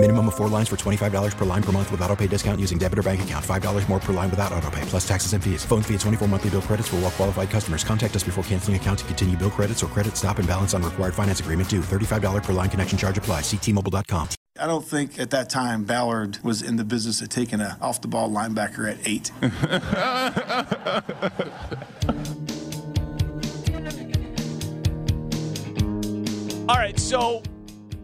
Minimum of four lines for $25 per line per month with auto pay discount using debit or bank account. $5 more per line without auto pay, plus taxes and fees. Phone fee at 24 monthly bill credits for all well qualified customers. Contact us before canceling account to continue bill credits or credit stop and balance on required finance agreement due. $35 per line connection charge apply. Ctmobile.com. I don't think at that time Ballard was in the business of taking a off the ball linebacker at eight. All right, so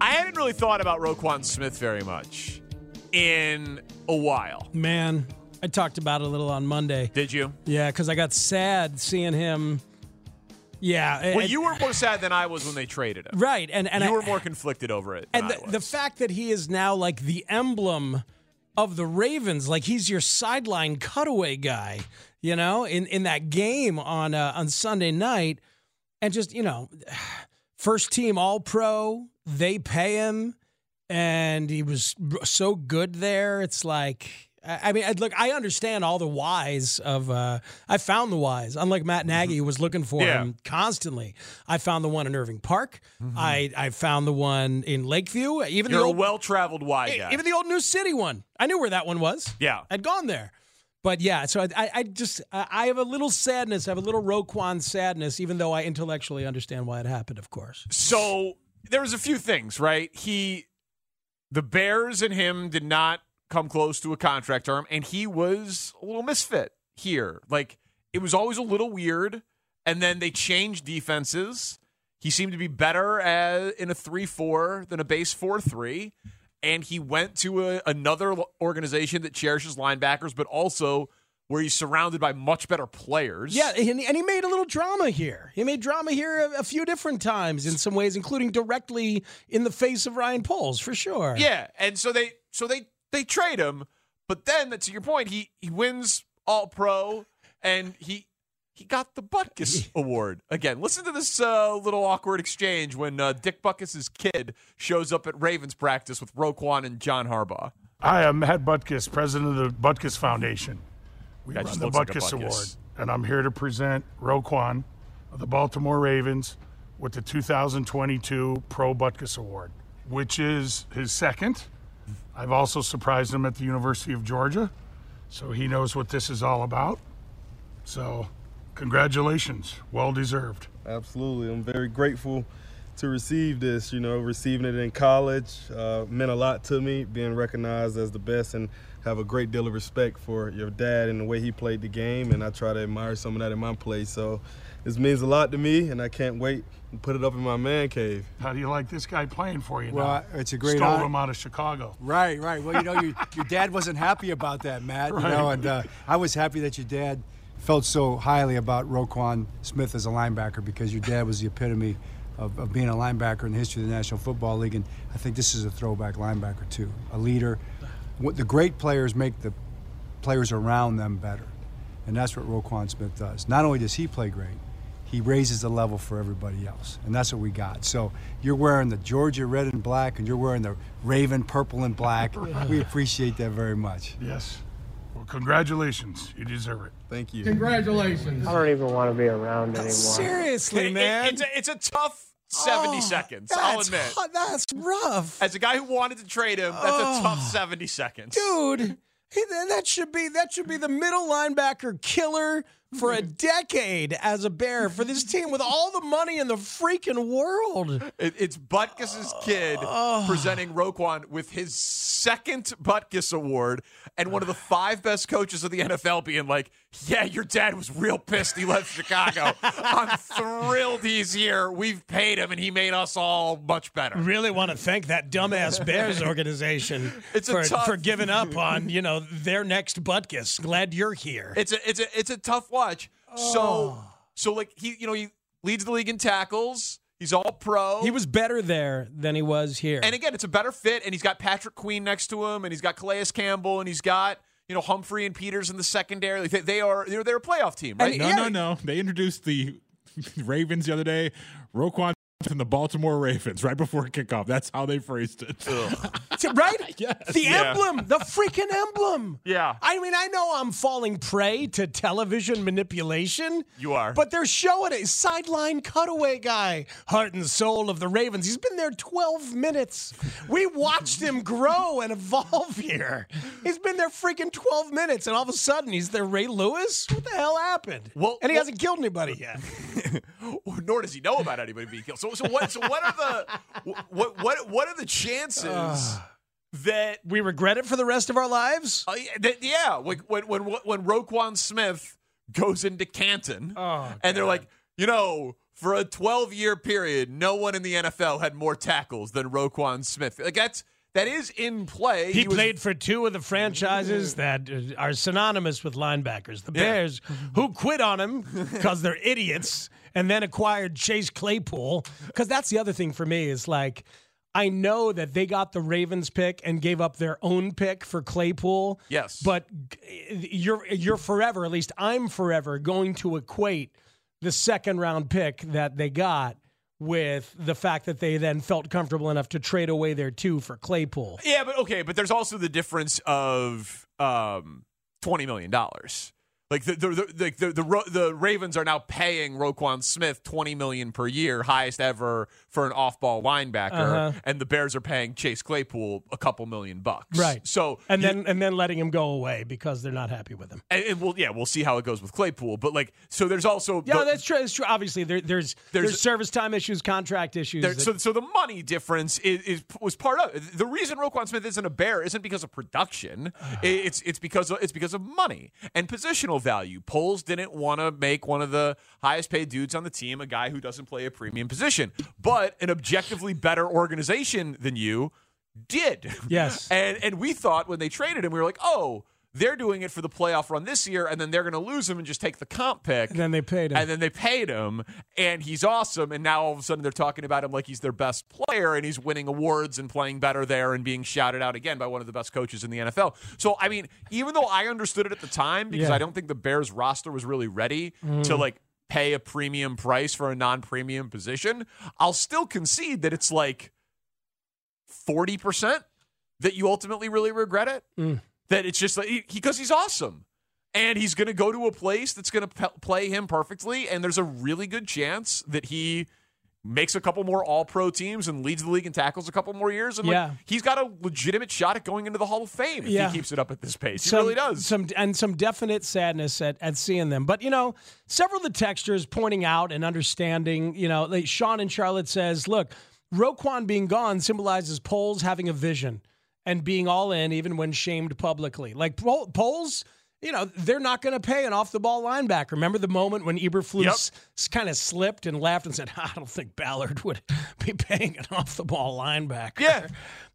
I hadn't really thought about Roquan Smith very much in a while. Man, I talked about it a little on Monday. Did you? Yeah, because I got sad seeing him. Yeah. Well, you were more sad than I was when they traded him. right, and and you I, were more conflicted over it. And the, the fact that he is now like the emblem of the Ravens, like he's your sideline cutaway guy, you know, in in that game on uh, on Sunday night, and just you know, first team All Pro, they pay him, and he was so good there. It's like. I mean, look, I understand all the whys of. Uh, I found the whys. Unlike Matt Nagy, who was looking for Yeah. him constantly, I found the one in Irving Park. I I found the one in Lakeview. Even You're the a old, well-traveled Y e- guy. even the old New City one. I knew where that one was. Yeah. I'd gone there. But yeah, so I, I, just I I have a little sadness. I have a little Roquan sadness, even though I intellectually understand why it happened. Of course. So there was a few things, right? He, the Bears and him did not come close to a contract term, and he was a little misfit here. Like it was always a little weird, and then they changed defenses. He seemed to be better as, in a three-four than a base four-three, and he went to a, another organization that cherishes linebackers, but also where he's surrounded by much better players. Yeah, and, and he made a little drama here. He made drama here a, a few different times in some ways, including directly in the face of Ryan Poles, for sure. Yeah, and so they so they they trade him, but then to your point, he he wins All Pro and he he got the Butkus Award again. Listen to this uh, little awkward exchange when uh, Dick Butkus's kid shows up at Ravens practice with Roquan and John Harbaugh. Hi, I'm Matt Butkus, president of the Butkus Foundation. We That run just the looks like a Butkus Butkus. Award, and I'm here to present Roquan of the Baltimore Ravens with the 2022 Pro Butkus Award, which is his second. I've also surprised him at the University of Georgia, so he knows what this is all about. So, congratulations, well deserved. Absolutely. I'm very grateful to receive this. You know, receiving it in college uh, meant a lot to me, being recognized as the best, and have a great deal of respect for your dad and the way he played the game. And I try to admire some of that in my play. So this means a lot to me, and I can't wait to put it up in my man cave. How do you like this guy playing for you Well, now? it's a great Stole honor. him out of Chicago. Right, right. Well, you know, your, your dad wasn't happy about that, Matt. You know, and uh, I was happy that your dad felt so highly about Roquan Smith as a linebacker because your dad was the epitome of, of being a linebacker in the history of the National Football League, and I think this is a throwback linebacker too, a leader. What the great players make the players around them better, and that's what Roquan Smith does. Not only does he play great, he raises the level for everybody else, and that's what we got. So you're wearing the Georgia red and black, and you're wearing the Raven purple and black. We appreciate that very much. Yes. Well, congratulations. You deserve it. Thank you. Congratulations. I don't even want to be around anymore. Seriously, It- it- man. it's a, it's a tough seventy Oh, seconds. I'll that's admit. hu- that's rough, As a guy who wanted to trade him, that's Oh. a tough seventy seconds. dude. That should be that should be the middle linebacker killer for a decade as a Bear for this team with all the money in the freaking world. It, it's Butkus's kid Oh. presenting Roquan with his second Butkus award, and one of the five best coaches of the NFL being like, "Yeah, your dad was real pissed he left Chicago. I'm thrilled he's here. We've paid him, and he made us all much better." Really want to thank that dumbass Bears organization It's a for, tough- for giving up on you know their next Butkus. Glad you're here. It's a it's a it's a tough watch. So Oh. so like he you know he leads the league in tackles. He's all pro. He was better there than he was here. And again, it's a better fit, and he's got Patrick Queen next to him, and he's got Calais Campbell, and he's got you know Humphrey and Peters in the secondary. They, they are they're, they're a playoff team, right? No, no, no. They introduced the Ravens the other day. Roquan and the Baltimore Ravens right before kickoff. That's how they phrased it. right? Yes. The Yeah. emblem, the freaking emblem. Yeah. I mean, I know I'm falling prey to television manipulation. You are. But they're showing a sideline cutaway guy, heart and soul of the Ravens. He's been there 12 minutes. We watched him grow and evolve here. He's been there freaking 12 minutes, and all of a sudden he's there, Ray Lewis? What the hell happened? Well- and he well- hasn't killed anybody yet. Nor does he know about anybody being killed. So, so what? So what are the what what what are the chances that We regret it for the rest of our lives? Uh, yeah, that- yeah, when when when when Roquan Smith goes into Canton, and they're like, you know, for a 12 year period, no one in the NFL had more tackles than Roquan Smith. Like that's that is in play. He, was- played for two of the franchises that are synonymous with linebackers. The Yeah. Bears, who quit on him because they're idiots, and then acquired Chase Claypool. Because that's the other thing for me is like, I know that they got the Ravens pick and gave up their own pick for Claypool. Yes. but you're you're forever. At least I'm forever going to equate the second round pick that they got. With the fact that they then felt comfortable enough to trade away their two for Claypool. Yeah, but okay, but there's also the difference of um, twenty million dollars. Like the the the, the the the Ravens are now paying Roquan Smith twenty million per year, highest ever for an off-ball linebacker, Uh-huh. and the Bears are paying Chase Claypool a couple million bucks. Right. So and you- then and then letting him go away because they're not happy with him. and, and we'll yeah we'll see how it goes with Claypool, but like so there's also Yeah, the- that's true. That's true. Obviously, there, there's, there's There's- service time issues, contract issues. There, that- so, so the money difference is, is was part of it. the reason Roquan Smith isn't a bear isn't because of production. it's it's because of, it's because of money and positional value. Poles didn't want to make one of the highest paid dudes on the team a guy who doesn't play a premium position, but an objectively better organization than you did. Yes. and and we thought when they traded him, we were like, oh. They're doing it for the playoff run this year, and then they're going to lose him and just take the comp pick. and then they paid him. And then they paid him, and he's awesome. And now all of a sudden they're talking about him like he's their best player, and he's winning awards and playing better there, and being shouted out again by one of the best coaches in the NFL. So I mean, even though I understood it at the time, because Yeah. I don't think the Bears roster was really ready Mm. to like pay a premium price for a non-premium position, I'll still concede that it's like forty percent that you ultimately really regret it. Mm. That it's just like because he's awesome and he's going to go to a place that's going to pe- play him perfectly and there's a really good chance that he makes a couple more all pro teams and leads the league in tackles a couple more years and like, he's got a legitimate shot at going into the hall of fame if Yeah. he keeps it up at this pace some, he really does Some and some definite sadness at, at seeing them. But you know, several of the textures pointing out and understanding. You know, like Sean and Charlotte says, look, Roquan being gone symbolizes Poles having a vision and being all in, even when shamed publicly. Like Pol- Poles. You know, they're not going to pay an off the ball linebacker. Remember the moment when Eberflus kind of slipped and laughed and said, ah, I don't think Ballard would be paying an off the ball linebacker. Yeah.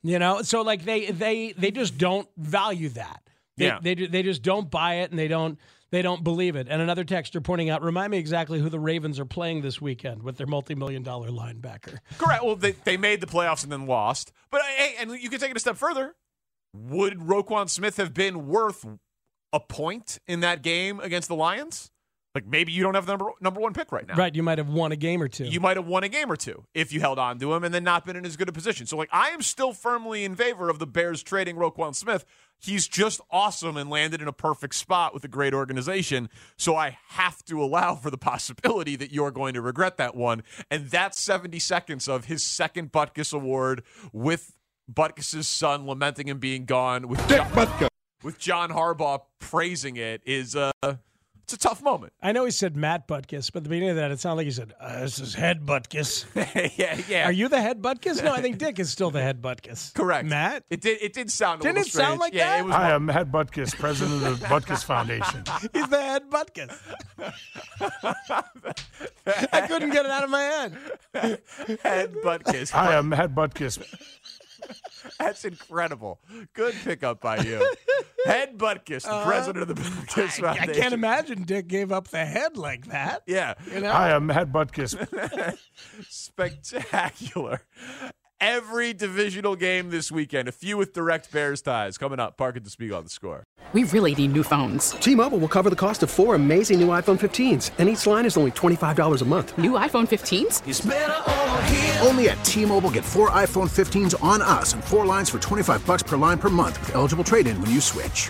You know, so like they they they just don't value that. They, Yeah. they, they just don't buy it and they don't they don't believe it. And another texter pointing out, remind me exactly who the Ravens are playing this weekend with their multi-million dollar linebacker. correct well they, they made the playoffs and then lost but hey and you can take it a step further would Roquan Smith have been worth a point in that game against the Lions like maybe you don't have the number number one pick right now Right, you might have won a game or two. you might have won a game or two if you held on to him and then not been in as good a position. So, like, I am still firmly in favor of the Bears trading Roquan Smith. He's just awesome and landed in a perfect spot with a great organization. So, I have to allow for the possibility that you're going to regret that one. And that's 70 seconds of his second Butkus Award with Butkus's son lamenting him being gone with Dick John, with John Harbaugh praising it is uh it's a tough moment. I know he said Matt Butkus, but at the beginning of that, it sounded like he said, uh, "This is head Butkus." yeah, yeah. Are you the head Butkus? No, I think Dick is still the head Butkus. Correct. Matt. It did. It did sound. Didn't little it sound like yeah, that? It was. I'm Matt Butkus, president of the Butkus Foundation. He's the head Butkus. I couldn't get it out of my head. head butt kiss. Hi, I'm Matt Butkus. That's incredible. Good pickup by you. Head butt kiss, the president of the Butt Kiss Uh-huh. I can't imagine Dick gave up the head like that. Yeah, You know? Hi, I'm Matt Butkus. spectacular. Every divisional game this weekend. A few with direct Bears ties coming up. Parkins and Spiegel on the score. We really need new phones. T-Mobile will cover the cost of four amazing new iPhone 15s, and each line is only $25 a month. New iPhone 15s? Only at T-Mobile get four iPhone 15s on us and four lines for 25 bucks per line per month with eligible trade-in when you switch.